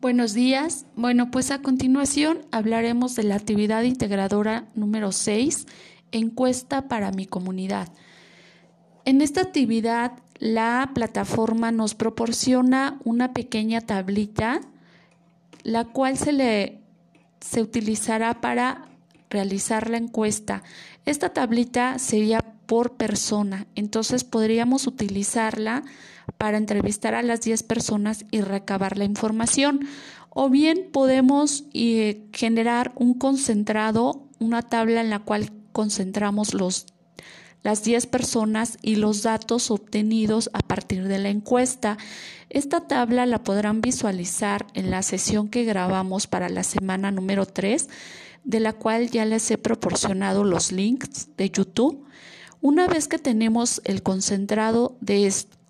Buenos días. Bueno, pues a continuación hablaremos de la actividad integradora número 6, encuesta para mi comunidad. En esta actividad, la plataforma nos proporciona una pequeña tablita, la cual se le se utilizará para realizar la encuesta. Esta tablita sería por persona, entonces podríamos utilizarla para entrevistar a las 10 personas y recabar la información. O bien podemos eh, generar un concentrado, una tabla en la cual concentramos los, las 10 personas y los datos obtenidos a partir de la encuesta. Esta tabla la podrán visualizar en la sesión que grabamos para la semana número 3, de la cual ya les he proporcionado los links de YouTube. Una vez que tenemos el concentrado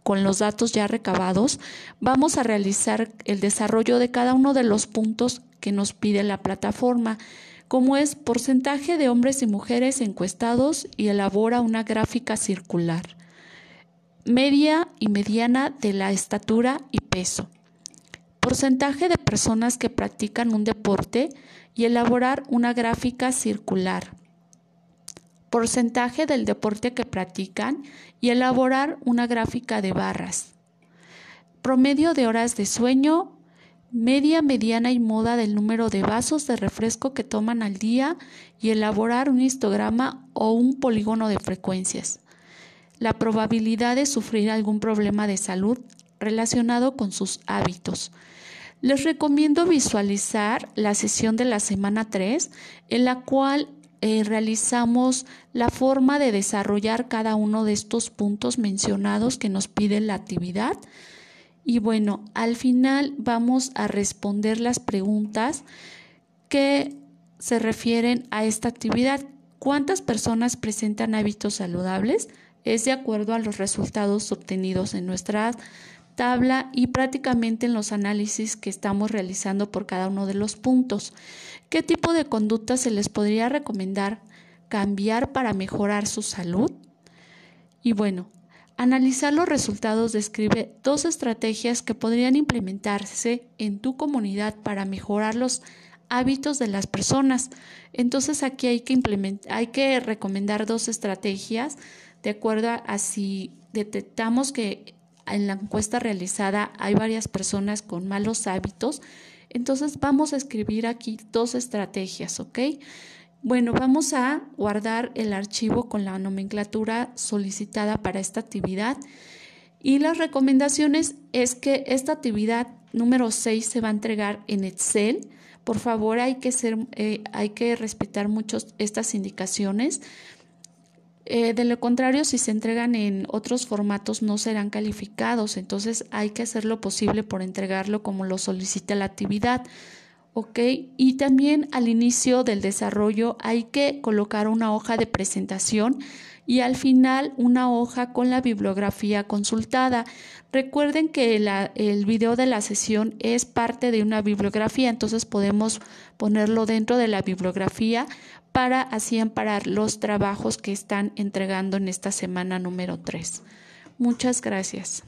con los datos ya recabados, vamos a realizar el desarrollo de cada uno de los puntos que nos pide la plataforma, como es porcentaje de hombres y mujeres encuestados y elabora una gráfica circular, media y mediana de la estatura y peso, porcentaje de personas que practican un deporte y elaborar una gráfica circular, porcentaje del deporte que practican y elaborar una gráfica de barras. Promedio de horas de sueño, media, mediana y moda del número de vasos de refresco que toman al día y elaborar un histograma o un polígono de frecuencias. La probabilidad de sufrir algún problema de salud relacionado con sus hábitos. Les recomiendo visualizar la sesión de la semana 3, en la cual eh, realizamos la forma de desarrollar cada uno de estos puntos mencionados que nos pide la actividad. Y bueno, al final vamos a responder las preguntas que se refieren a esta actividad. ¿Cuántas personas presentan hábitos saludables? Es de acuerdo a los resultados obtenidos en nuestra tabla y prácticamente en los análisis que estamos realizando por cada uno de los puntos. ¿Qué tipo de conducta se les podría recomendar cambiar para mejorar su salud? Y bueno, analizar los resultados describe dos estrategias que podrían implementarse en tu comunidad para mejorar los hábitos de las personas. Entonces aquí hay que implementar, hay que recomendar dos estrategias de acuerdo a si detectamos que en la encuesta realizada hay varias personas con malos hábitos, entonces vamos a escribir aquí dos estrategias, ¿ok? Bueno, vamos a guardar el archivo con la nomenclatura solicitada para esta actividad y las recomendaciones es que esta actividad número 6 se va a entregar en Excel. Por favor, hay que, ser, eh, hay que respetar mucho estas indicaciones. Eh, de lo contrario, si se entregan en otros formatos no serán calificados, entonces hay que hacer lo posible por entregarlo como lo solicita la actividad. ¿Ok? Y también al inicio del desarrollo hay que colocar una hoja de presentación y al final una hoja con la bibliografía consultada. Recuerden que el video de la sesión es parte de una bibliografía, entonces podemos ponerlo dentro de la bibliografía para así amparar los trabajos que están entregando en esta semana número 3. Muchas gracias.